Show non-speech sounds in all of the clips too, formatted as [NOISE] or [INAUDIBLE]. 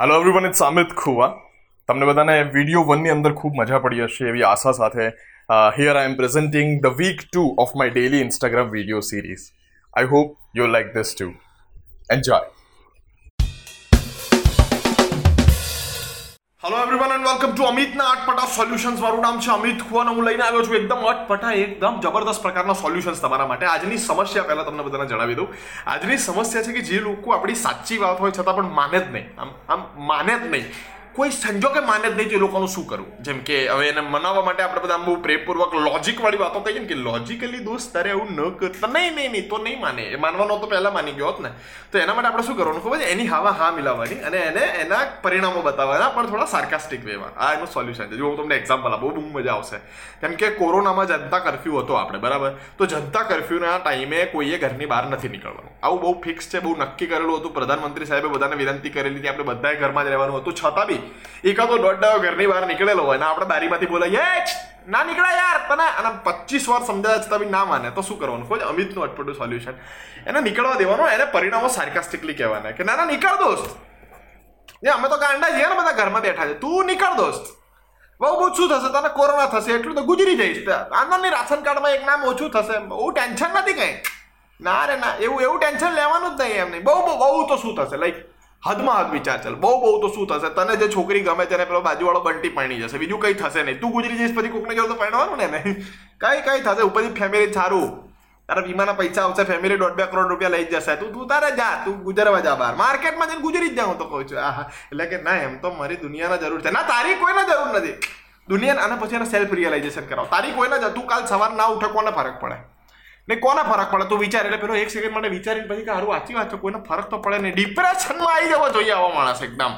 Hello everyone it's Amit Khuva તમને બધાને video વનની અંદર ખૂબ મજા પડી હશે એવી આશા સાથે. Here I am presenting the week two of my daily Instagram video series I hope you like this to enjoy hello everyone and welcome to અમિતના અટપટા સોલ્યુશન્સ મારું નામ છે અમિત. ખુવાને હું લઈને આવ્યો છું એકદમ અટપટા, એકદમ જબરદસ્ત પ્રકારના સોલ્યુશન્સ તમારા માટે. આજની સમસ્યા પહેલાં તમને બધાને જણાવી દઉં. આજની સમસ્યા છે કે જે લોકો આપણી સાચી વાત હોય છતાં પણ માને જ નહીં. આમ આમ માને જ નહીં. કોઈ સંજોગે માને જ નહીં તો એ લોકોનું શું કરવું? જેમ કે હવે એને મનાવવા માટે આપણે બધા બહુ પ્રેમપૂર્વક લોજિક વાળી વાતો કહીએ ને કે લોજિકલી દોસ્ત તારે એવું ન કરતા નહીં નહીં નહીં, તો નહીં માને. એ માનવાનો તો પહેલાં માની ગયો હોત ને. તો એના માટે આપણે શું કરવાનું ખબર છે? એની હવા હા મિલાવવાની અને એને એના પરિણામો બતાવવાના, પણ થોડા સાર્કાસ્ટિક વેમાં આ એનું સોલ્યુશન છે. જો હું તમને એક્ઝામ્પલ આપું, બહુ મજા આવશે. કેમ કે કોરોનામાં જનતા કરફ્યુ હતો આપણે, બરાબર? તો જનતા કરફ્યુના ટાઈમે કોઈએ ઘરની બહાર નથી નીકળવાનું. આવું બહુ ફિક્સ છે, બહુ નક્કી કરેલું હતું. પ્રધાનમંત્રી સાહેબે બધાને વિનંતી કરેલી હતી આપણે બધાએ ઘરમાં જ રહેવાનું હતું. છતાં બી એકાદો દોઢ ડાયો ઘરની બહાર નીકળેલો હોય ને આપણે બારીમાંથી બોલે યે ના નીકળે યાર તને અને પચીસ વાર સમજાયા છતાં બી ના માને, તો શું કરવાનું? કોઈ અમિતનું અટપટું સોલ્યુશન એને નીકળવા દેવાનું, એને પરિણામો સાર્કાસ્ટિકલી કહેવાના કે, ના ના, નીકળ દોસ્ત. એ, અમે તો ગાંડા છીએ ને બધા ઘરમાં બેઠા છે, તું નીકળ દોસ્ત. બહુ બહુ શું થશે, તને કોરોના થશે, એટલું તો ગુજરી જઈશ. આનંદની રાશન કાર્ડમાં એક નામ ઓછું થશે, બહુ ટેન્શન નથી કંઈ? ના રે, ના, એવું એવું ટેન્શન લેવાનું જ નહીં એમ બહુ બહુ બહુ તો શું થશે લાઈક હદમાં હદ વિચાર ચાલ. બહુ બહુ તો શું થશે? તને જે છોકરી ગમે તેને પેલો બાજુવાળો બંટી પરણી જશે. બીજું કંઈ થશે નહીં. તું ગુજરી જઈશ, પછી કોકને જોડે તો પરણવાનું ને [LAUGHS] કઈ કઈ થશે. ઉપરથી ફેમિલી સારું. તારા વીમાના પૈસા આવશે ફેમિલી દોઢ બે કરોડ રૂપિયા લઈ જશે. તું તું તારે જા. તું ગુજરવા જા બહાર. માર્કેટમાં જઈને ગુજરી જ જાઉં તો કહું છું. આહા. એટલે કે ના, એમ તો મારી દુનિયાના જરૂર છે. ના, તારી કોઈને જરૂર નથી. દુનિયા અને પછી એને સેલ્ફ રિયલાઇઝેશન કરાવ. તારી કોઈને જ તું કાલ સવાર ના ઉઠકવાને ફરક પડે? ને કોને ફરક પડે? તું વિચાર, એટલે પેલો એક સેકન્ડ મને વિચારીને પછી કે સારું વાંચી વાંચો કોઈને ફરક તો પડે નહીં. ડિપ્રેશનમાં આવી જવો જોઈએ આવો માણસ એકદમ.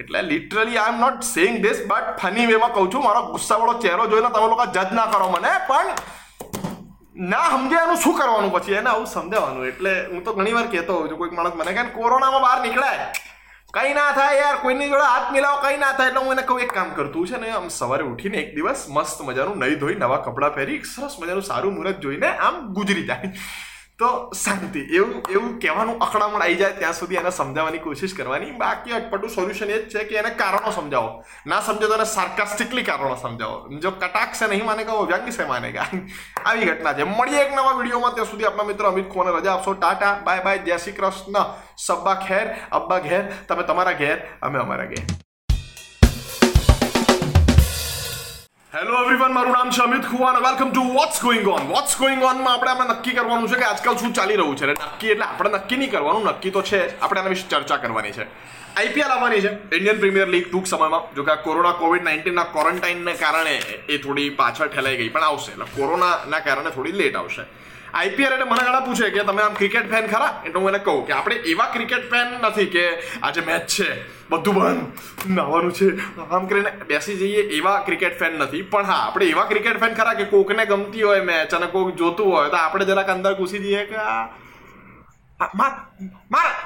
એટલે literally I am not saying this but funny વેમાં કહું છું, મારો ગુસ્સાવાળો ચહેરો જોઈને તમે લોકો જજ ના કરો મને, પણ ના સમજે એનું શું કરવાનું પછી? એને આવું સમજાવવાનું. એટલે હું તો ઘણી વાર કહેતો હોઉં છું, કોઈક માણસ મને કે કોરોનામાં બહાર નીકળે કઈ ના થાય યાર, કોઈની જોડે હાથ મિલાવો, કઈ ના થાય. એટલે હું એને કહું, એક કામ કરતું છે ને આમ સવારે ઉઠીને એક દિવસ મસ્ત મજાનું નહીં ધોઈ, નવા કપડાં પહેરી, સરસ મજાનું સારું મુહૂર્ત જોઈને આમ ગુજરી જાય. તો શાંતિ. એવું એવું કહેવાનું અકળામણ આવી જાય ત્યાં સુધી એને સમજાવવાની કોશિશ કરવાની. બાકી અટપટું સોલ્યુશન એ જ છે કે એને કારણો સમજાવો. ના સમજો તો એને સાર્કાસ્ટિકલી કારણો સમજાવો. જો કટાક્ષ નહીં માને કહો વ્યંગ સે માનેગા આવી ઘટના છે. મળીએ એક નવા વિડીયોમાં. ત્યાં સુધી આપણા મિત્રો અમિત ખોને રજા આપશો. ટાટા, બાય બાય, જય શ્રી કૃષ્ણ. સબ્બા ખેર, અબ્બા ઘેર. તમે તમારા ઘેર, અમે અમારા ઘેર. હેલો એવરીવન મારું નામ છે અમિત ખુવા અને welcome to what's going on what's going ઓનમાં આપણે આપણે નક્કી કરવાનું છે કે આજકાલ શું ચાલી રહ્યું છે. નક્કી એટલે આપણે નક્કી નહીં કરવાનું, નક્કી તો છે આપણે આના વિશે ચર્ચા કરવાની છે. આઈપીએલ આવવાની છે. ઇન્ડિયન પ્રીમિયર લીગ ટૂંક સમયમાં, જો કે આ કોરોના કોવિડ નાઇન્ટીનના ક્વોરન્ટાઇનને કારણે એ થોડી પાછળ ઠેલાઈ ગઈ, પણ આવશે. એટલે કોરોનાના કારણે થોડી લેટ આવશે. આઈપીએલ એટલે મને ઘણા પૂછે કે તમે આમ ક્રિકેટ ફેન ખરા? એટલે હું એને કહું કે આપણે એવા ક્રિકેટ ફેન નથી કે આજે મેચ છે, બધું બંધ, નાવાનું છે. આમ કરીને બેસી જઈએ એવા ક્રિકેટ ફેન નથી. પણ હા, આપણે એવા ક્રિકેટ ફેન ખરા કે કોકને ગમતી હોય મેચ અને કોક જોતું હોય તો આપણે જરાક અંદર ઘૂસી જઈએ કે આ માર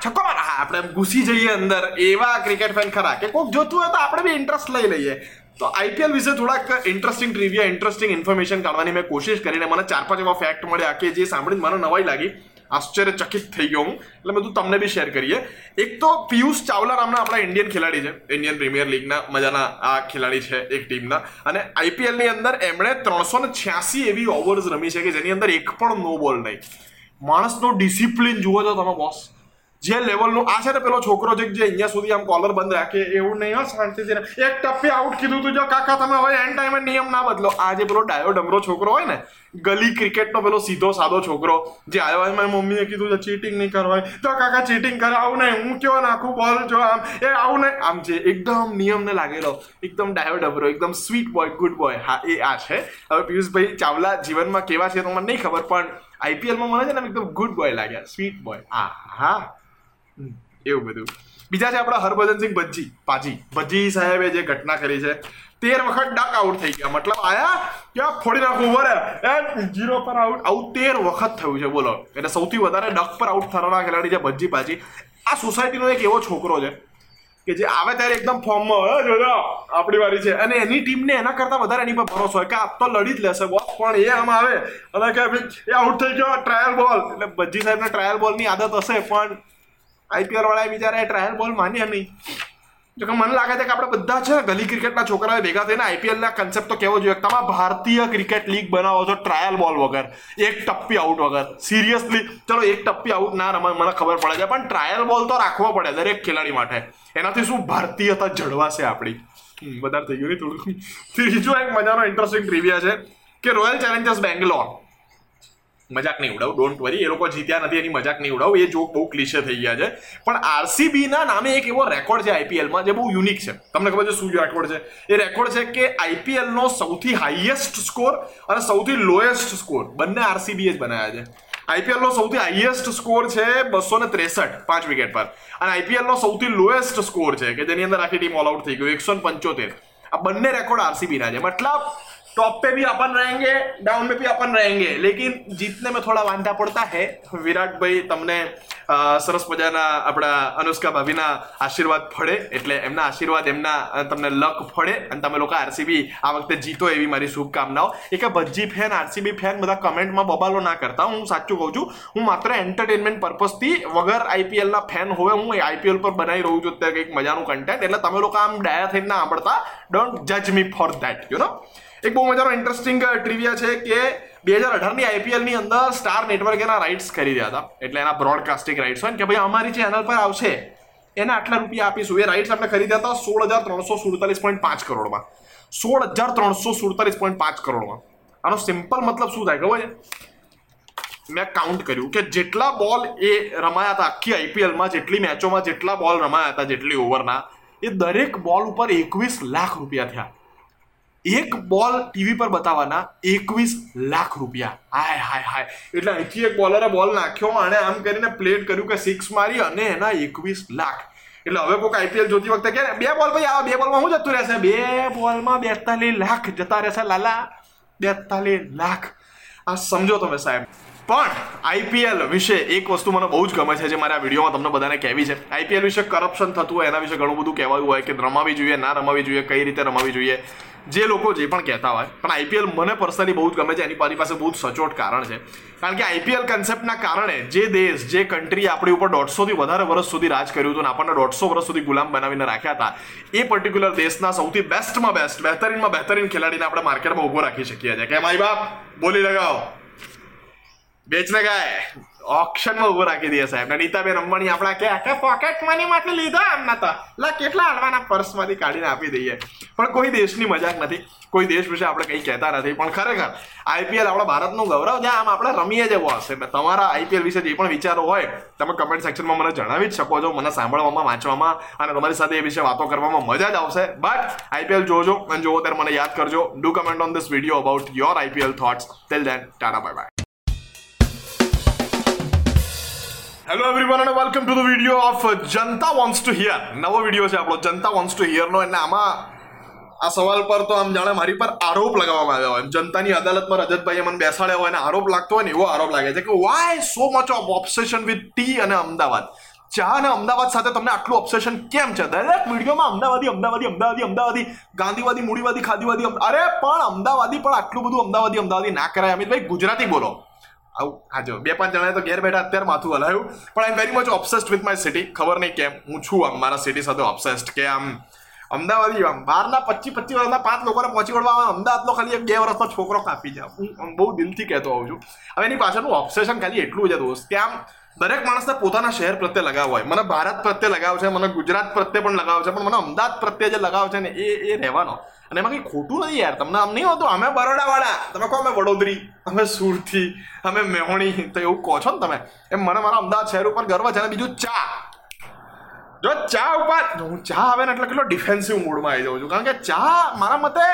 છક્કો મારા. આપણે ઘૂસી જઈએ અંદર એવા ક્રિકેટ ફેન ખરા કે કોક જોતું હોય તો આપણે બી ઇન્ટરેસ્ટ લઈ લઈએ. તો આઈપીએલ વિશે થોડાક ઇન્ટરેસ્ટિંગ ટ્રીવિયા ઇન્ટરેસ્ટિંગ ઇન્ફોર્મેશન કાઢવાની મેં કોશિશ કરીને મને ચાર પાંચ એવા ફેક્ટ મળ્યા કે જે સાંભળીને મને નવાઈ લાગી. આશ્ચર્યચકિત થઈ ગયો હું. એટલે બધું તમને બી શેર કરીએ. એક તો પિયુષ ચાવલા નામના આપણા ઇન્ડિયન ખેલાડી છે. ઇન્ડિયન પ્રીમિયર લીગના મજાના આ ખેલાડી છે એક ટીમના. અને આઈપીએલની અંદર એમણે ત્રણસો ને છ્યાસી એવી ઓવર્સ રમી છે કે જેની અંદર એક પણ નો બોલ નહીં. માણસનો ડિસિપ્લિન જુઓ છો તમે બોસ જે લેવલનું આ છે ને પેલો છોકરો જે અહીંયા સુધી આમ કોલર બંધ રાખે, એવું નહીં, હા શાંતિથી એક ટપ્પે આઉટ કીધું તું, જો, કાકા, તમે હવે એન્ડ ટાઈમે નિયમ ના બદલો. આ જે પેલો ડાયો ડમરો છોકરો હોય ને, ગલી ક્રિકેટનો પેલો સીધો સાદો છોકરો, જે આવ્યો મારી મમ્મીએ કીધું છે ચીટિંગ નહીં કરવાય તો કાકા ચીટિંગ કરે, આવું નહીં, હું કયો નાખું બોલ જો આમ, એ આવું નહીં. આમ છે, એકદમ નિયમને લાગેલો, એકદમ ડાયો ડબરો એકદમ સ્વીટ બોય ગુડ બોય હા, એ આ છે. હવે પિયુષભાઈ ચાવલા જીવનમાં કેવા છે તો મને નહીં ખબર, પણ આઈપીએલમાં મને છે ને એકદમ ગુડ બોય લાગ્યા સ્વીટ બોય આ હા એવું બધું. બીજા છે આપણા હરભજનસિંહ ભજ્જી, પાજી. ભજ્જી સાહેબે જે ઘટના કરી છે, તેર વખત ડક આઉટ થઈ ગયા. મતલબ આયા ક્યાં ફોડી નાખું ઉભર એ જીરો પર આઉટ આવું તેર વખત થયું છે, બોલો. એટલે સૌથી વધારે ડક પર આઉટ થવાના ખેલાડી છે ભજ્જી, પાજી. આ સોસાયટીનો એક એવો છોકરો છે કે જે આવે ત્યારે એકદમ ફોર્મમાં આપણી વારી છે. અને એની ટીમને એના કરતાં વધારે એની પર ભરોસો હોય કે આ તો લડી જ લેશે બોસ પણ એ આમ આવે અને કે એ આઉટ થઈ ગયો ટ્રાયલ બોલ એટલે ભજ્જી સાહેબને ટ્રાયલ બોલની આદત હશે, પણ આઈપીએલ વાળા બિચારા ટ્રાયલ બોલ માન્યા નહીં. જો કે મને લાગે છે કે આપણે બધા છે ગલી ક્રિકેટના છોકરાઓ ભેગા થઈને આઈપીએલના કન્સેપ્ટ તો કેવો જોઈએ? તમે ભારતીય ક્રિકેટ લીગ બનાવો છો ટ્રાયલ બોલ વગર. એક ટપ્પી આઉટ વગર. સિરિયસલી ચલો, એક ટપ્પી આઉટ ના રમાય મને ખબર પડે છે, પણ ટ્રાયલ બોલ તો રાખવો પડે દરેક ખેલાડી માટે. એનાથી શું ભારતીયતા જળવાશે આપણી? વધારે થઈ ગયું થોડું. ત્રીજો એક મજાનો ઇન્ટરેસ્ટિંગ ટ્રીવિયા છે કે રોયલ ચેલેન્જર્સ બેંગ્લોર મજાક નહીં ઉડાવ ડોન્ટ વરી એ લોકો જીત્યા નથી, એની મજાક નહીં ઉડાવ, એ જોક બહુ ક્લિશે થઈ ગયા છે. પણ આરસીબીના નામે એક એવો રેકોર્ડ છે આઈપીએલમાં જે બહુ યુનિક છે. તમને ખબર છે શું રેકોર્ડ છે? એ રેકોર્ડ છે કે આઈપીએલનો સૌથી હાઈએસ્ટ સ્કોર અને સૌથી લોએસ્ટ સ્કોર બંને આરસીબીએ જ બનાવ્યા છે. આઈપીએલનો સૌથી હાઈએસ્ટ સ્કોર છે બસો ને ત્રેસઠ, પાંચ વિકેટ પર. અને આઈપીએલનો સૌથી લોએસ્ટ સ્કોર છે, કે જેની અંદર આખી ટીમ ઓલ આઉટ થઈ ગયું, એકસો પંચોતેર. આ બંને રેકોર્ડ આરસીબીના છે. મતલબ टॉप पे भी अपन रहेंगे डाउन में भी अपन रहेंगे लेकिन जीतने में थोड़ा વાંધા પડતા હે વિરાટ ભાઈ તમને સરસ મજાના આપણા અનુષ્કા ભાભીના આશીર્વાદ ફળે એટલે એમના આશીર્વાદ એમના તમને લક ફળે અને તમે લોકો આરસીબી આ વખતે જીતો એવી મારી શુભકામનાઓ એક ભજ્જી ફેન આરસીબી ફેન બધા કમેન્ટમાં બબાલો ના કરતા હું સાચું કહું છું હું માત્ર એન્ટરટેનમેન્ટ પર્પઝથી વગર આઈપીએલના ફેન હોવે હું આઈપીએલ પર બનાવી રહ્યું છું અત્યારે કંઈક મજાનું કન્ટેન્ટ એટલે તમે લોકો આમ ડાયા થઈને ના સાંભળતા ડોન્ટ જજ me for that you know એક બહુ મજાનો ઇન્ટરેસ્ટિંગ ટ્રીવિયા છે કે બે હજાર અઢારની આઈપીએલની અંદર સ્ટાર નેટવર્ક એના રાઇટ્સ ખરીદ્યા હતા. એટલે એના બ્રોડકાસ્ટિંગ રાઇટ્સ હોય કે ભાઈ અમારી ચેનલ પર આવશે, એના આટલા રૂપિયા આપીશું. એ રાઇટ્સ આપણે ખરીદ્યા હતા સોળ હજાર ત્રણસો સુડતાલીસ પોઈન્ટ પાંચ કરોડમાં. સોળ હજાર ત્રણસો સુડતાલીસ પોઈન્ટ પાંચ કરોડમાં. આનો સિમ્પલ મતલબ શું થાય ખબર છે? મેં કાઉન્ટ કર્યું કે જેટલા બોલ એ રમાયા હતા, આખી આઈપીએલમાં જેટલી મેચોમાં જેટલા બોલ રમાયા હતા, જેટલી ઓવરના એ દરેક બોલ ઉપર એકવીસ લાખ રૂપિયા થયા. એક બોલ ટીવી પર બતાવવાના એકવીસ લાખ રૂપિયા. હાય હાય હાય. એટલે અહીંથી એક બોલરે બોલ નાખ્યો અને આમ કરીને પ્લેટ કર્યું કે સિક્સ મારી અને એના એકવીસ લાખ. એટલે હવે કોઈક આઈપીએલ જોતી વખતે કે બે બોલ ભાઈ, આ બે બોલમાં શું જતું રહેશે? બે બોલમાં બેતાલીસ લાખ જતા રહેશે, લાલા. બેતાલીસ લાખ. આ સમજો તમે સાહેબ. પણ આઈપીએલ વિશે એક વસ્તુ મને બહુ જ ગમે છે જે મારા વિડીયોમાં તમને બધાને કહેવી છે. આઈપીએલ વિશે કરપ્શન થતું હોય, એના વિશે ઘણું બધું કહેવાયું હોય કે રમાવી જોઈએ, ના રમાવી જોઈએ, કઈ રીતે રમાવી જોઈએ. જે લોકો જે પણ કહેતા હોય, પણ આઈપીએલ મને પર્સનલી બહુ જ ગમે છે, એની મારી પાસે બહુ જ સચોટ કારણ છે. કારણ કે આઈપીએલ કન્સેપ્ટના કારણે જે દેશ, જે કન્ટ્રી આપણી ઉપર દોઢસોથી વધારે વર્ષ સુધી રાજ કર્યું હતું અને આપણને દોઢસો વર્ષ સુધી ગુલામ બનાવીને રાખ્યા હતા, એ પર્ટિક્યુલર દેશના સૌથી બેસ્ટમાં બેસ્ટ બહેતરીનમાં બહેતરીન ખેલાડીને આપણે માર્કેટમાં ઊભો રાખી શકીએ છીએ. કે મારી બાપ, બોલી લગાવો. બેચને ગાય. ઓપ્શનમાં ઊભો રાખી દઈએ સાહેબ. નીતાબેન અંબાણી આપણા કે કે પોકેટ મની માંથી લીધો એમના તો. લા, કેટલા હલવાના પર્સમાંથી કાઢીને આપી દઈએ. પણ કોઈ દેશની મજાક નથી. કોઈ દેશ વિશે આપણે કંઈ કહેતા નથી. પણ ખરેખર આઈપીએલ આપણા ભારતનું ગૌરવ જ્યાં આમ આપણે રમીએ જેવો હશે. તમારા આઈપીએલ વિશે જે પણ વિચારો હોય, તમે કમેન્ટ સેક્શનમાં મને જણાવી જ શકો છો. મને સાંભળવામાં, વાંચવામાં અને તમારી સાથે એ વિશે વાતો કરવામાં મજા જ આવશે. બટ આઈપીએલ જોજો અને જોવો ત્યારે મને યાદ કરજો. Do comment on this video about your IPL thoughts till then tata bye bye hello everyone અને welcome to the video of Janata wants to hear નવો વીડિયો છે આપણો જનતા વોન્ટ્સ ટુ હિયરનો એટલે આમાં આ સવાલ પર તો આમ જાણે મારી પર આરોપ લગાવવામાં આવ્યો હોય. જનતાની અદાલતમાં રજતભાઈએ મને બેસાડ્યા હોય અને આરોપ લાગતો હોય ને એવો આરોપ લાગે છે કે why so much of obsession with tea અને અમદાવાદ? ચા અને અમદાવાદ સાથે તમને આટલું ઓબ્સેશન કેમ છે? દરેક વિડીયોમાં અમદાવાદી અમદાવાદી અમદાવાદી અમદાવાદી, ગાંધીવાદી, મૂડીવાદી, ખાદીવાદી અરે પણ અમદાવાદી પણ આટલું બધું અમદાવાદી અમદાવાદી ના કરાય. અમિતભાઈ, ગુજરાતી બોલો. આવું હા જો બે પાંચ જણા તો ઘેર બેઠા અત્યારે માથું હલાયું. પણ I very much obsessed with my city ખબર નહીં કેમ. હું છું આમ મારા સિટી સાથે ઓબ્સેસ્ડ કે આમ અમદાવાદી આમ બહારના પચીસ પચીસ વર્ષના પાંચ લોકોને પહોંચી વળવા અમદાવાદનો ખાલી એક બે વર્ષનો છોકરો કાપી જાય. હું બહુ દિલથી કહેતો હોઉં છું. હવે એની પાછળનું ઓબ્સેશન ખાલી એટલું છે દોસ્ત, કે આમ દરેક માણસને પોતાના શહેર પ્રત્યે લગાવ હોય. મને ભારત પ્રત્યે લગાવ છે, મને ગુજરાત પ્રત્યે પણ લગાવ છે, પણ મને અમદાવાદ પ્રત્યે જે લગાવ છે ને, એ એ રહેવાનો. અને એમાં કંઈ ખોટું નથી યાર. તમને આમ નહીં હોતું, અમે બરોડાવાળા. તમે કહો અમે વડોદરી, અમે સુરતી, અમે મેહોણી, તો એવું કહો છો ને તમે. એમ મને મારા અમદાવાદ શહેર ઉપર ગર્વ છે અને બીજું ચા. જો ચા ઉપર હું ચા આવે ને એટલે કેટલો ડિફેન્સિવ મૂડમાં આવી જાઉં છું. કારણ કે ચા મારા મતે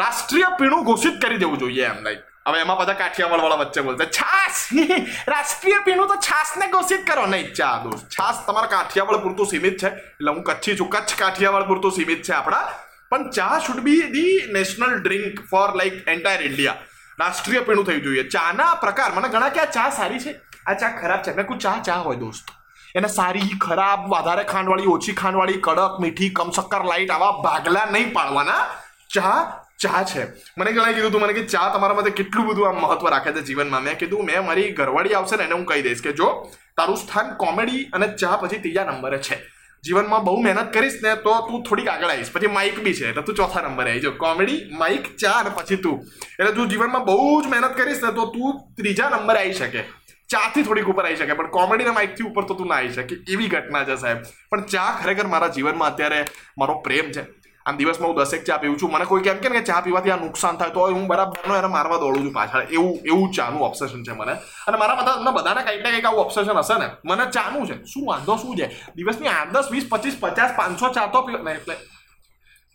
રાષ્ટ્રીય પીણું ઘોષિત કરી દેવું જોઈએ એમ લાઈક હવે એમાં બધા કાઠિયાવાડ વાળા વચ્ચે બોલશે, છાસ! [LAUGHS] રાષ્ટ્રીય પીણું તો છાસને ઘોષિત કરો. નહીં, ચા દોસ્ત, છાસ તમારા કાઠિયાવાડ પૂરતું સીમિત છે. એટલે હું કચ્છી છું. કચ્છ કાઠિયાવાડ પૂરતું સીમિત છે આપણા. પણ ચા should be the national drink for like entire India રાષ્ટ્રીય પીણું થવું જોઈએ. ચાના પ્રકાર. મને ઘણા કે આ ચા સારી છે? આ ચા ખરાબ છે. મેં કહું ચા ચા હોય દોસ્ત. એને સારી, ખરાબ, વધારે ખાંડવાળી, ઓછી ખાંડવાળી, કડક, મીઠી કમ શક્કર લાઈટ આવા ભાગલા નહીં પાડવાના. ચા ચા છે. મને ઘણા કીધું તું, મને કે ચા તમારા માટે કેટલું બધું આમ મહત્વ રાખે છે જીવનમાં. મેં કીધું, મેં મારી ઘરવાળી આવશે ને, એને હું કહી દઈશ કે જો, તારું સ્થાન કોમેડી અને ચા પછી ત્રીજા નંબરે છે. જીવનમાં બહુ મહેનત કરીશ ને, તો તું થોડીક આગળ આવીશ. પછી માઇક બી છે, એટલે તું ચોથા નંબરે આવી જો. કોમેડી માઇક ચા અને પછી તું. એટલે તું જીવનમાં બહુ જ મહેનત કરીશ ને, તો તું ત્રીજા નંબરે આવી શકે. ચાથી થોડીક ઉપર આવી શકે, પણ કોમેડી અને માઇકથી ઉપર તો તું ના આવી શકે. એવી ઘટના છે સાહેબ. પણ ચા ખરેખર મારા જીવનમાં અત્યારે મારો પ્રેમ છે. આમ દિવસમાં હું દસેક ચા પીવું છું. મને કોઈ કેમ કે ચા પીવાથી આ નુકસાન થાય તો હું બરાબરનો એને મારવા દોડું છું પાછળ. એવું એવું ચાનું ઓબ્સેશન છે મને. અને મારા બધા તમને બધાને કંઈક ને કંઈક આવું ઓબ્સેશન હશે ને. મને ચાનું છે. શું વાંધો, શું છે? દિવસની આઠ, દસ, વીસ, પચીસ, પચાસ, પાંચસો ચા તો પીવો ને એટલે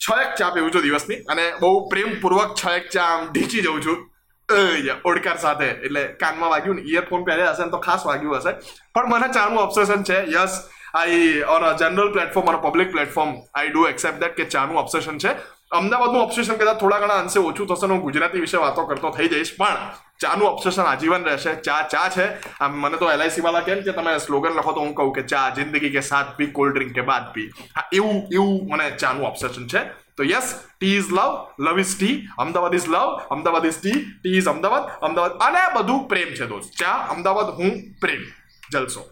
છ એક ચા પીવું છું દિવસની. અને બહુ પ્રેમપૂર્વક છ એક ચા આમ ઢીચી જઉં છું. ઓડકાર સાથે. એટલે કાનમાં વાગ્યું ને. ઇયરફોન પહેર્યા હશે ને તો ખાસ વાગ્યું હશે. પણ મને ચાનું ઓબ્સેશન છે. Yes I on a general platform on a public platform I do accept that કે ચાનું ઓબ્સેશન છે. અમદાવાદનું ઓબ્સેશન કદાચ થોડા ઘણા અંશે ઓછું થશે હું ગુજરાતી વિશે વાતો કરતો થઈ જઈશ, પણ ચાનું ઓબ્સેશન આજીવન રહેશે. ચા ચા છે. આમ મને તો એલઆઈસી વાળા કેમ કે તમે સ્લોગન લખો તો હું કહું કે ચા જિંદગી કે સાથ પી કોલ્ડ ડ્રિંક કે બાદ પી. હા, એવું એવું મને ચાનું ઓબ્સેશન છે. તો yes tea is love love is tea Ahmedabad is love Ahmedabad is tea tea is Ahmedabad Ahmedabad, અને બધું પ્રેમ છે દોસ્ત. ચા, અમદાવાદ, હું પ્રેમ, જલસો.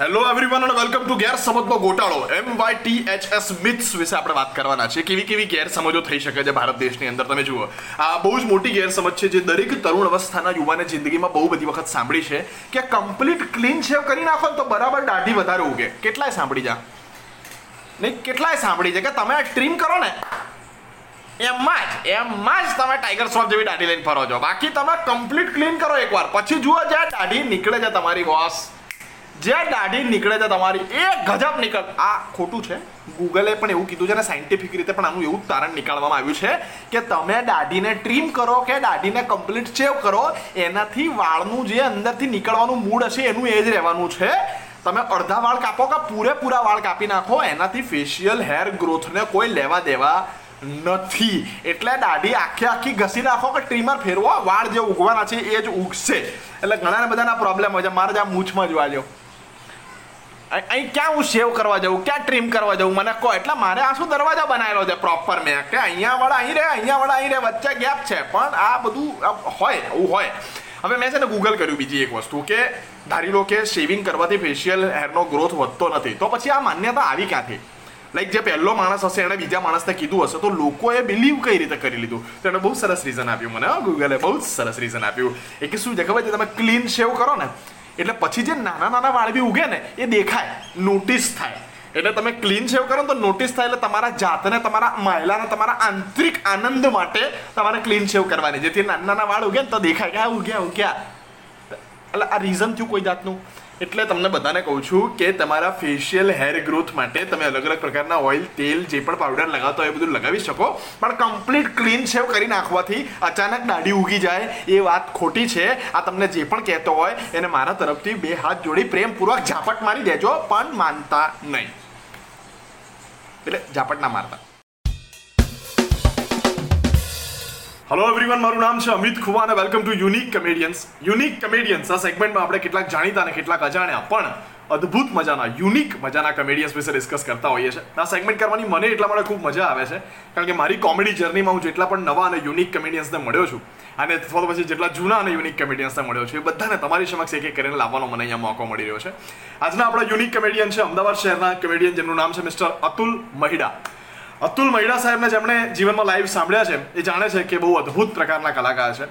હેલો એવરીવન અને વેલકમ ટુ ગેરસમજનો ગોટાળો. M Y T H S myths વિશે આપણે વાત કરવાના છે કેવી કેવી ગેરસમજો થઈ શકે છે ભારત દેશની અંદર, તમે જુઓ. આ બહુ જ મોટી ગેરસમજ છે જે દરેક તરુણ અવસ્થાના યુવાને જિંદગીમાં બહુ બધી વખત સાંભળી છે કે કમ્પ્લીટ ક્લીન શેવ કરી નાખો તો બરાબર દાઢી વધારે ઉગે. કેટલાય સાંભળી જા. નહીં, કેટલાય સાંભળી છે કે તમે ટ્રીમ કરો ને એમાં જ એમાં જ તમે ટાઈગર શ્રોફ જેવી દાઢી લઈને ફરો છો. બાકી તમે કમ્પ્લીટ ક્લીન કરો એકવાર. પછી જુઓ જ્યાં દાઢી નીકળે છે તમારી બોસ જ્યાં દાઢી નીકળે છે તમારી, એ ગજબ નીકળ. આ ખોટું છે. ગૂગલે પણ એવું કીધું છે ને સાયન્ટિફિક રીતે પણ આનું એવું તારણ નીકાળવામાં આવ્યું છે કે તમે દાઢીને ટ્રીમ કરો કે દાઢીને કમ્પ્લીટ શેવ કરો, એનાથી વાળનું જે અંદરથી નીકળવાનું મૂડ હશે એનું એ જ રહેવાનું છે. તમે અડધા વાળ કાપો કે પૂરેપૂરા વાળ કાપી નાખો, એનાથી ફેશિયલ હેર ગ્રોથને કોઈ લેવા દેવા નથી. એટલે દાઢી આખી આખી ઘસી નાખો કે ટ્રીમર ફેરવો, વાળ જે ઉગવાના છે એ જ ઉગશે. એટલે ઘણા બધાના પ્રોબ્લેમ હોય છે. મારે જ આ મૂછમાં જોવા જો અહીં ક્યાં હું સેવ કરવા જાઉં? ક્યાં ટ્રીમ કરવા જાઉં? મને કહો. એટલે મારે આ શું દરવાજા બનાવેલો છે પ્રોપર મેં. કે અહીંયા વાળા અહીં રહે, અહીંયા વાળા અહીં રહે, વચ્ચે ગેપ છે. પણ આ બધું હોય, એવું હોય. હવે મેં છે ને ગૂગલ કર્યું બીજી એક વસ્તુ કે ધારી લો કે શેવિંગ કરવાથી ફેશિયલ હેરનો ગ્રોથ વધતો નથી. તો પછી આ માન્યતા આવી ક્યાંથી? લાઈક જે પહેલો માણસ હશે, એણે બીજા માણસને કીધું હશે, તો લોકોએ બિલીવ કઈ રીતે કરી લીધું? તો એણે બહુ સરસ રીઝન આપ્યું મને ગૂગલે બહુ સરસ રીઝન આપ્યું. એ કે શું છે ખબર છે? તમે ક્લીન શેવ કરો ને એટલે પછી જે નાના નાના વાળ બી ઉગે ને, એ દેખાય નોટિસ થાય. એટલે તમે ક્લીન શેવ કરો તો નોટિસ થાય એટલે તમારા જાતને, તમારા મહિલાને તમારા આંતરિક આનંદ માટે તમારે ક્લીન શેવ કરવાની. જેથી નાના નાના વાળ ઉગે ને તો દેખાય કે આ ઉગ્યા ઉગ્યા. એટલે આ રીઝન થયું કોઈ જાતનું? એટલે તમને બધાને કહું છું કે તમારા ફેશિયલ હેર ગ્રોથ માટે તમે અલગ અલગ પ્રકારના ઓઇલ તેલ, જે પણ પાવડર લગાવતો હોય એ બધું લગાવી શકો. પણ કમ્પ્લીટ ક્લીન શેવ કરી નાખવાથી અચાનક દાઢી ઉગી જાય એ વાત ખોટી છે. આ તમને જે પણ કહેતો હોય એને મારા તરફથી બે હાથ જોડી પ્રેમપૂર્વક ઝાપટ મારી દેજો, પણ માનતા નહીં. એટલે ઝાપટ ના મારતા. હલો એવરીવન મારું નામ છે અમિત ખુવા અને welcome to unique comedians unique comedians આ સેગમેન્ટમાં આપણે કેટલાક જાણીતા અને કેટલાક અજાણ્યા પણ અદ્ભુત મજાના યુનિક મજાના કમેડિયન્સ વિશે ડિસ્કસ કરતા હોઈએ છીએ. આ સેગમેન્ટ કરવાની મને એટલા માટે ખૂબ મજા આવે છે, કારણ કે મારી કોમેડી જર્નીમાં હું જેટલા પણ નવા અને યુનિક કમેડિયન્સને મળ્યો છું, અને અથવા તો પછી જેટલા જૂના અને યુનિક કમેડિયન્સને મળ્યો છું, એ બધાને તમારી સમક્ષ એક એક કરીને લાવવાનો મને અહીંયા મોકો મળી રહ્યો છે. આજના આપણા યુનિક કમેડિયન છે અમદાવાદ શહેરના કમેડિયન જેમનું નામ છે મિસ્ટર અતુલ મહિડા. અતુલ મહિડા સાહેબને જેમણે જીવનમાં લાઈવ સાંભળ્યા છે, એ જાણે છે કે બહુ અદ્ભુત પ્રકારના કલાકાર છે.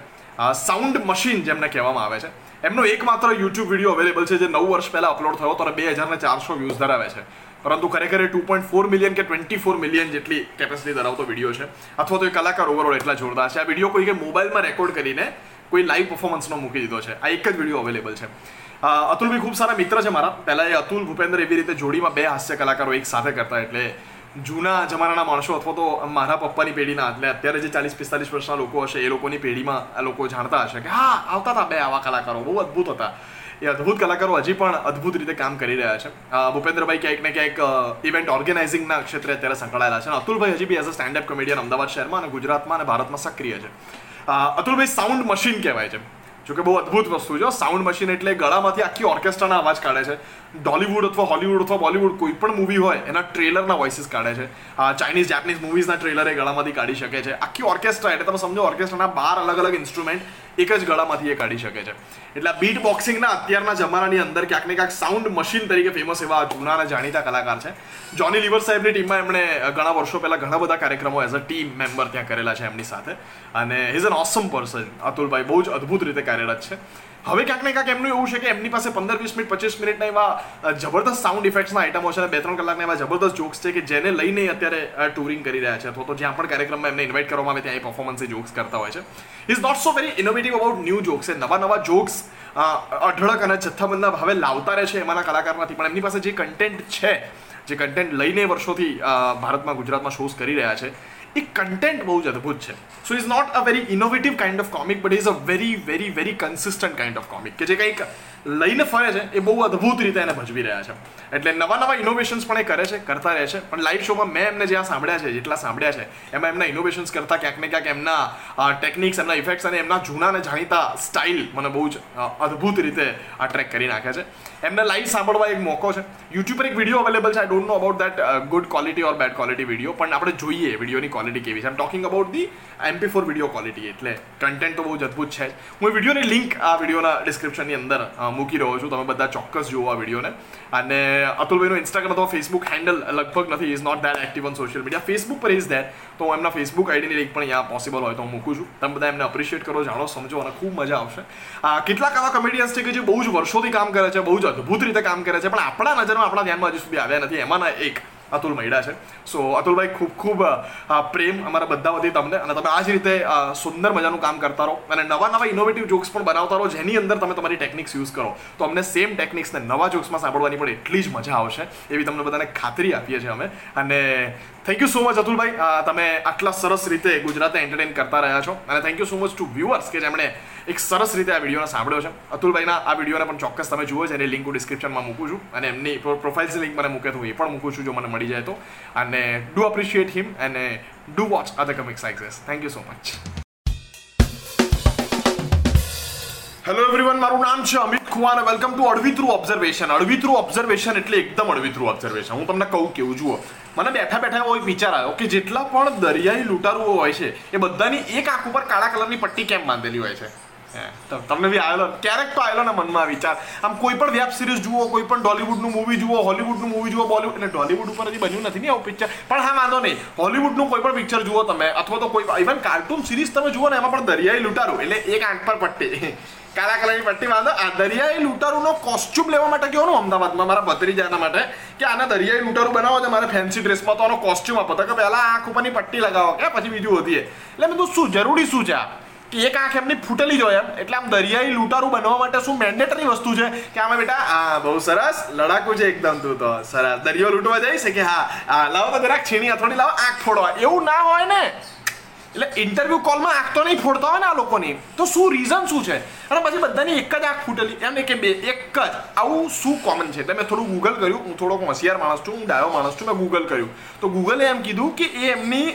સાઉન્ડ મશીન જેમને કહેવામાં આવે છે. એમનો એકમાત્ર યુટ્યુબ વીડિયો અવેલેબલ છે, જે નવ વર્ષ પહેલાં અપલોડ થયો હતો બે હજારને ચારસો વ્યૂઝ ધરાવે છે. પરંતુ ખરેખર ટુ પોઈન્ટ ફોર મિલિયન કે ટ્વેન્ટી ફોર મિલિયન જેટલી કેપેસિટી ધરાવતો વીડિયો છે. અથવા તો એ કલાકાર ઓવરઓલ એટલા જોરદાર છે. આ વીડિયો કોઈ કે મોબાઈલમાં રેકોર્ડ કરીને કોઈ લાઈવ પરફોર્મન્સનો મૂકી દીધો છે. આ એક જ વીડિયો અવેલેબલ છે. અતુલ બી ખૂબ સારા મિત્ર છે મારા. પહેલાં એ અતુલ ભૂપેન્દ્ર એવી રીતે જોડીમાં બે હાસ્ય કલાકારો એક સાથે કરતા, એટલે જૂના જમાનાના માણસો અથવા તો મારા પપ્પાની પેઢીના, એટલે અત્યારે જે ચાલીસ પિસ્તાલીસ વર્ષના લોકો હશે, એ લોકોની પેઢીમાં આ લોકો જાણતા હશે કે, હા, આવતા હતા બે આવા કલાકારો, બહુ અદ્ભુત હતા. એ અદ્ભુત કલાકારો હજી પણ અદ્ભુત રીતે કામ કરી રહ્યા છે. ભૂપેન્દ્રભાઈ ક્યાંક ને ક્યાંક ઇવેન્ટ ઓર્ગેનાઇઝિંગના ક્ષેત્રે અત્યારે સંકળાયેલા છે અને અતુલભાઈ હજી be as a standup comedian Ahmedabad શહેરમાં અને ગુજરાતમાં અને ભારતમાં સક્રિય છે. અતુલભાઈ સાઉન્ડ મશીન કહેવાય છે. જો કે બહુ અદ્ભુત વસ્તુ છે. સાઉન્ડ મશીન એટલે ગળામાંથી આખી ઓર્કેસ્ટ્રાના અવાજ કાઢે છે. ડોલીવુડ અથવા હોલીવુડ અથવા બોલીવુડ કોઈ પણ મૂવી હોય, એના ટ્રેલરના વોઇસીસ કાઢે છે. ચાઇનીઝ જેપનીઝ મૂવીઝના ટ્રેલર એ ગળામાંથી કાઢી શકે છે. આખી ઓર્કેસ્ટ્રા એટલે તમે સમજો ઓર્કેસ્ટ્રાના બાર અલગ અલગ ઇન્સ્ટ્રુમેન્ટ એક જ ગળામાંથી એ કાઢી શકે છે. એટલે બીટ બોક્સિંગના અત્યારના જમાનાની અંદર ક્યાંક ને ક્યાંક સાઉન્ડ મશીન તરીકે ફેમસ એવા જૂના અને જાણીતા કલાકાર છે. જોની લિવર સાહેબની ટીમમાં એમણે ઘણા વર્ષો પહેલાં ઘણા બધા કાર્યક્રમો એઝ અ ટીમ મેમ્બર ત્યાં કરેલા છે એમની સાથે. અને ઇઝ એન ઓસમ પર્સન અતુલભાઈ બહુ જ અદ્ભુત રીતે કાર્યરત છે. હવે ક્યાંક ને ક્યાંક એમનું એવું છે કે એમની પાસે પંદર, વીસ મિનિટ, પચીસ મિનિટના એવા જબરદસ્ત સાઉન્ડ ઇફેક્ટ્સના આઇટમો છે અને બે, ત્રણ કલાકના એવા જબરદસ્ત જોક્સ છે કે જેને લઈને અત્યારે ટુરિંગ કરી રહ્યા છે. અથવા તો જ્યાં પણ કાર્યક્રમમાં એમને ઇન્વાઇટ કરવામાં આવે ત્યાં એ પર્ફોમન્સ જોક્સ કરતા હોય છે. Is not so very innovative about new jokes એ નવા નવા જોક્સ અઢળક અને જથ્થાબંધના ભાવે લાવતા રહે છે એમાંના કલાકારમાંથી. પણ એમની પાસે જે કન્ટેન્ટ છે, જે કન્ટેન્ટ લઈને વર્ષોથી ભારતમાં, ગુજરાતમાં શોઝ કરી રહ્યા છે એ કન્ટેન્ટ બહુ જ અદ્ભુત છે. So is not a very innovative kind of comic but is a very very very consistent kind of comic કે જે કંઈક લઈને ફરે છે, એ બહુ અદ્ભુત રીતે એને ભજવી રહ્યા છે. એટલે નવા નવા ઇનોવેશન્સ પણ એ કરે છે, કરતા રહે છે. પણ લાઈવ શોમાં મેં એમને જ્યાં સાંભળ્યા છે, જેટલા સાંભળ્યા છે, એમાં એમના ઇનોવેશન્સ કરતા ક્યાંક ને ક્યાંક એમના ટેકનિક્સ એમના ઇફેક્ટ્સ અને એમના જૂના અને જાણીતા સ્ટાઇલ મને બહુ જ અદ્ભુત રીતે આ ટ્રેક કરી નાખે છે. એમને લાઈવ સાંભળવા એક મોકો છે. યુટ્યુબ પર એક વીડિયો અવેલેબલ છે I don't know about that good quality or bad quality video પણ આપણે જોઈએ વિડીયોની ક્વોલિટી કેવી છે. I'm talking about the MP four video quality એટલે કન્ટેન્ટ તો બહુ જ અદ્ભુત છે હું વિડીયોની લિંક આ વિડીયોના ડિસ્ક્રિપ્શનની અંદર મૂકી રહ્યો છું. તમે બધા ચોક્કસ જુઓ આ વિડીયોને. અને અતુલભાઈનો ઇન્સ્ટાગ્રામ અથવા ફેસબુક હેન્ડલ લગભગ નથી. Is not that active on social media Facebook પર ઇઝ દેટ તો હું એમના ફેસબુક આઈડીની લિંક પણ અહીંયા પોસિબલ હોય તો હું મૂકું છું. તમે બધા એમને અપ્રિશિએટ કરો, જાણો, સમજો અને ખૂબ મજા આવશે. કેટલાક આવા કોમેડિયન્સ છે કે જે બહુ જ વર્ષોથી કામ કરે છે, બહુ જ અદ્ભુત રીતે કામ કરે છે, પણ આપણા નજરમાં આપણા ધ્યાનમાં હજુ સુધી આવ્યા નથી. એમાંના એક અતુલ મૈડા છે. સો અતુલભાઈ, ખૂબ ખૂબ પ્રેમ અમારા બધા વતી તમને અને તમે આ જ રીતે સુંદર મજાનું કામ કરતા રહો અને નવા નવા ઇનોવેટિવ જોક્સ પણ બનાવતા રહો, જેની અંદર તમે તમારી ટેકનિક્સ યુઝ કરો. તો અમને સેમ ટેકનિક્સને નવા જોક્સમાં સાંભળવાની પણ એટલી જ મજા આવશે, એવી તમને બધાને ખાતરી આપીએ છીએ અમે. અને થેન્ક યુ સો મચ અતુલભાઈ તમે આટલા સરસ રીતે ગુજરાતને એન્ટરટેન કરતા રહ્યા છો. અને thank you so much to viewers કે જેમણે એક સરસ રીતે આ વિડીયોને સાંભળ્યો છે. અતુલભાઈના આ વિડીયોને પણ ચોક્કસ તમે જુઓ જેની લિંક હું ડિસ્ક્રિપ્શનમાં મૂકું છું. અને એમની પ્રોફાઇલ્સની લિંક મને મૂકે તો એ પણ મૂકું છું, જો મને મળી જાય તો. અને ડુ અપ્રિશિએટ હિમ અને do watch other comic sizes thank you so much hello everyone મારું નામ છે અમિત ખુવા અને વેલકમ ટુ અડવિત્રુ ઓબ્ઝર્વેશન અડવિત્રુ ઓબ્ઝર્વેશન એટલે એકદમ અડવિત્રુ ઓબ્ઝર્વેશન હું તમને કહું કેવું જુઓ. મને બેઠા બેઠા એવો એક વિચાર આવ્યો કે જેટલા પણ દરિયાઈ લૂંટારુઓ હોય છે, એ બધાની એક આંખ ઉપર કાળા કલરની પટ્ટી કેમ બાંધેલી હોય છે? તમને બી આવેલો, ક્યારેક તો આવેલો ને મનમાં વિચાર. આમ કોઈ પણ વેબ સિરીઝ જુઓ, કોઈ પણ ડોલીવુડનું મૂવી જુઓ હોલીવુડનું મૂવી જુઓ બોલીવુડ એટલે ડોલીવુડ ઉપર હજી બન્યું નથી ને આવું પિક્ચર પણ હા, વાંધો નહીં. હોલીવુડનું કોઈ પણ પિક્ચર જુઓ તમે, અથવા તો કોઈ ઇવન કાર્ટૂન સિરીઝ તમે જુઓ ને, એમાં પણ દરિયાઈ લૂંટારું, એટલે એક આંખ પર પટ્ટી. કાળા કલરની પટ્ટી વાંધો આ દરિયાઈ લૂંટારુનો કોસ્ચ્યુમ લેવા માટે કહો ને અમદાવાદમાં, મારા ભત્રીજાના માટે. કે આના દરિયાઈ લૂંટારું બનાવો છે, મારે ફેન્સી ડ્રેસમાં તો આનો કોસ્ચ્યુમ આપો. તો કે પહેલાં આંખ ઉપરની પટ્ટી લગાવો, કે પછી બીજું હોતી એટલે મેં તો શું, જરૂરી શું છે આ? કે એક આંખ એમની ફૂટેલી જ હોય એમ. એટલે આમ દરિયાઈ લૂંટારું બનવા માટે શું મેન્ડેટરી વસ્તુ છે કે આમાં બેટા, આ બહુ સરસ લડાકુ છે એકદમ તું તો. સરસ. દરિયો લૂંટવા છે કે હા લાવો તો જરાક છીણી અથોડી લાવો, આંખ ફોડવા. એવું ના હોય ને. એટલે ઇન્ટરવ્યુ કોલમાં આંખ તો નહીં ફોડતા હોય ને આ લોકોની, તો શું રીઝન શું છે? અને પછી બધાની એક જ આંખ ફૂટેલી, એમ કે બે, એક જ. આવું શું કોમન છે? એટલે મેં થોડું ગૂગલ કર્યું, હું થોડોક હોશિયાર માણસ છું, હું ડાયો માણસ છું, મેં ગૂગલ કર્યું. તો ગૂગલે એમ કીધું કે એ એમની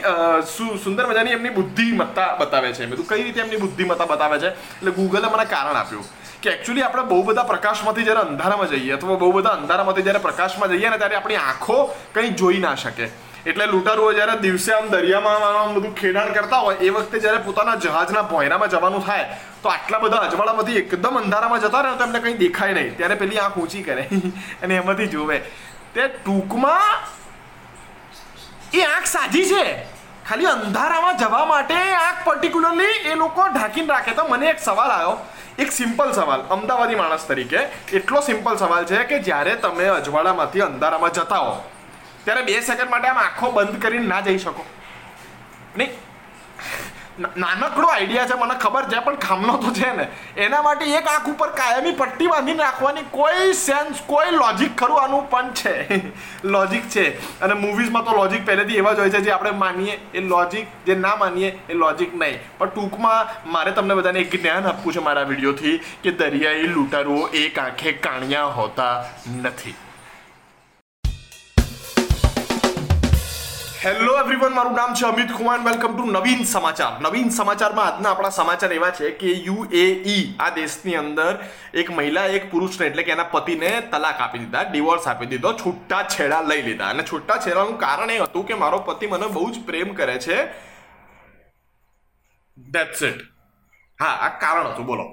સુંદર મજાની એમની બુદ્ધિમત્તા બતાવે છે. મેં તો કઈ રીતે એમની બુદ્ધિમત્તા બતાવે છે? એટલે ગૂગલે મને કારણ આપ્યું કે એકચ્યુઅલી આપણે બહુ બધા પ્રકાશમાંથી જ્યારે અંધારામાં જઈએ અથવા બહુ બધા અંધારામાંથી જ્યારે પ્રકાશમાં જઈએ ને ત્યારે આપણી આંખો કંઈ જોઈ ના શકે. એટલે લૂંટારુઓ જ્યારે દિવસે આમ દરિયામાં બધું ખેડાણ કરતા હોય, એ વખતે જ્યારે પોતાના જહાજના ભોયરામાં જવાનું થાય, તો આટલા બધા અજવાળામાંથી એકદમ અંધારામાં જતા રહે તો એમને કંઈ દેખાય નહીં. ત્યારે પેલી આંખ ઊંચી કરે [LAUGHS] અને એમાંથી જોવે. તે ટૂંકમાં એ આંખ સાજી છે. ખાલી અંધારામાં જવા માટે આંખ પર્ટિક્યુલરલી એ લોકો ઢાંકીને રાખે. તો મને એક સવાલ આવ્યો. એક સિમ્પલ સવાલ, અમદાવાદી માણસ તરીકે. એટલો સિમ્પલ સવાલ છે કે જ્યારે તમે અજવાળામાંથી અંધારામાં જતા હો ત્યારે બે સેકન્ડ માટે આમ આંખો બંધ કરીને ના જઈ શકો. નહીં. નાનકડો આઈડિયા છે, મને ખબર છે, પણ ખામનો તો છે ને. એના માટે એક આંખ ઉપર કાયમી પટ્ટી બાંધીને રાખવાની કોઈ સેન્સ કોઈ લોજિક ખરું આનું, પણ છે. લોજિક છે. અને મૂવીઝમાં તો લોજિક પહેલેથી એવા જ હોય છે, જે આપણે માનીએ એ લોજિક જે ના માનીએ એ લોજિક નહીં. પણ ટૂંકમાં મારે તમને બધાને એક જ્ઞાન આપવું છે મારા વિડીયોથી, કે દરિયાઈ લૂંટારુઓ એક આંખે કાણિયા હોતા નથી. હેલો એવરીવન મારું નામ છે Amit Kumar. Welcome to Navin Samachar. નવીન સમાચારમાં આજના આપણા સમાચાર એવા છે કે યુએઈ, આ દેશની અંદર એક મહિલા, એક પુરુષને, એટલે કે એના પતિને તલાક આપી દીધા ડિવોર્સ આપી દીધો છૂટા છેડા લઈ લીધા. અને છૂટા છેડાનું કારણ એ હતું કે મારો પતિ મને બહુ જ પ્રેમ કરે છે. ધેટ્સ ઇટ હા, આ કારણ હતું, બોલો.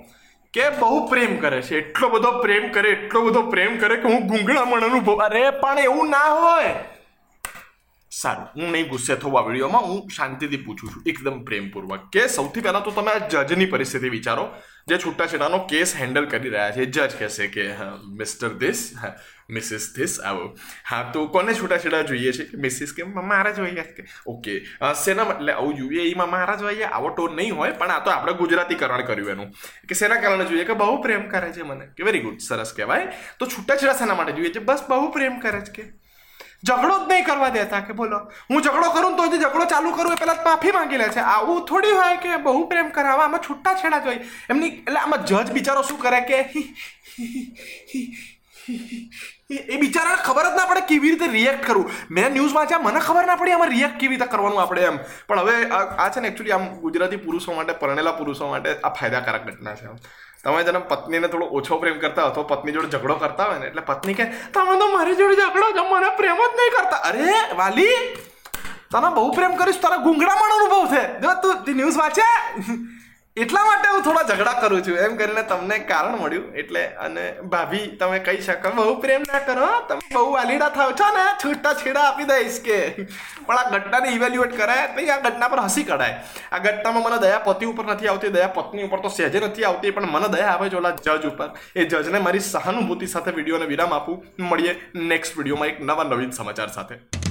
કે બહુ પ્રેમ કરે છે, એટલો બધો પ્રેમ કરે, એટલો બધો પ્રેમ કરે કે હું ગુંગળામણ અનુભવ અરે, પણ એવું ના હોય. સારું હું નહીં ગુસ્સે થવું આ વિડીયોમાં, હું શાંતિથી પૂછું છું. એકદમ પ્રેમપૂર્વક. કે સૌથી પહેલાં તો તમે આ જજની પરિસ્થિતિ વિચારો. જે છૂટાછેડાનો કેસ હેન્ડલ કરી રહ્યા છે. જજ કહેશે કે મિસ્ટર ધીસ મિસિસ ધીસ આવો. હા, તો કોને છૂટાછેડા જોઈએ છે? મિસિસ કે મારા જોઈએ કે, ઓકે શેના એટલે આવું યુએઈમાં મારા જોઈએ આવો ટોન નહીં હોય, પણ આ તો આપણે ગુજરાતીકરણ કર્યું એનું. કે શેના કારણે જોઈએ કે બહુ પ્રેમ કરે છે મને. કે વેરી ગુડ સરસ કહેવાય. તો છૂટાછેડા શેના માટે જોઈએ છે? બસ બહુ પ્રેમ કરે છે કે? ઝઘડો જ નહીં કરવા દેતા કે બોલો, હું ઝઘડો કરું તો જે ઝઘડો ચાલુ કરું એ પહેલાં માફી માંગી લે છે. આવું થોડી હોય કે બહુ પ્રેમ કરે હવે આમાં છૂટા છેડા જોઈ એમની, એટલે આમાં જજ બિચારો શું કરે કે એ બિચારાને ખબર જ ના પડે કેવી રીતે રિએક્ટ કરવું મેં ન્યૂઝ વાંચ્યા, મને ખબર ના પડી આમાં રિએક્ટ કેવી રીતે કરવાનું આપણે એમ. પણ હવે આ છે ને એકચ્યુઅલી આમ ગુજરાતી પુરુષો માટે, પરણેલા પુરુષો માટે આ ફાયદાકારક ઘટના છે. તમે જેને પત્નીને થોડો ઓછો પ્રેમ કરતા અથવા પત્ની જોડે ઝઘડો કરતા હોય ને, એટલે પત્ની કે તમે તો મારી જોડે ઝઘડો છો, મને પ્રેમ જ નહીં કરતા. અરે, વાલી, તને બહુ પ્રેમ કરીશ, તારા ગુંગળામણ અનુભવ છે. જો તું ન્યૂઝ વાંચે? એટલા માટે હું થોડા ઝઘડા કરું છું, એમ કરીને તમને કારણ મળ્યું. એટલે અને ભાભી, તમે કહી શકો, બહુ પ્રેમ ના કરો તમે બહુ વાલીડા થાવ છો ને, છૂટા છેડા આપી દઈશ કે. પણ આ ઘટનાને ઇવેલ્યુએટ કરાય, તો આ ઘટના પર હસી કઢાય. આ ઘટનામાં મને દયા પતિ ઉપર નથી આવતી, દયા પત્ની ઉપર તો સહેજે નથી આવતી, પણ મને દયા આવે છે ઓલા જજ ઉપર. એ જજને મારી સહાનુભૂતિ સાથે વિડીયોને વિરામ આપું. મળીએ નેક્સ્ટ વિડીયોમાં એક નવા નવીન સમાચાર સાથે.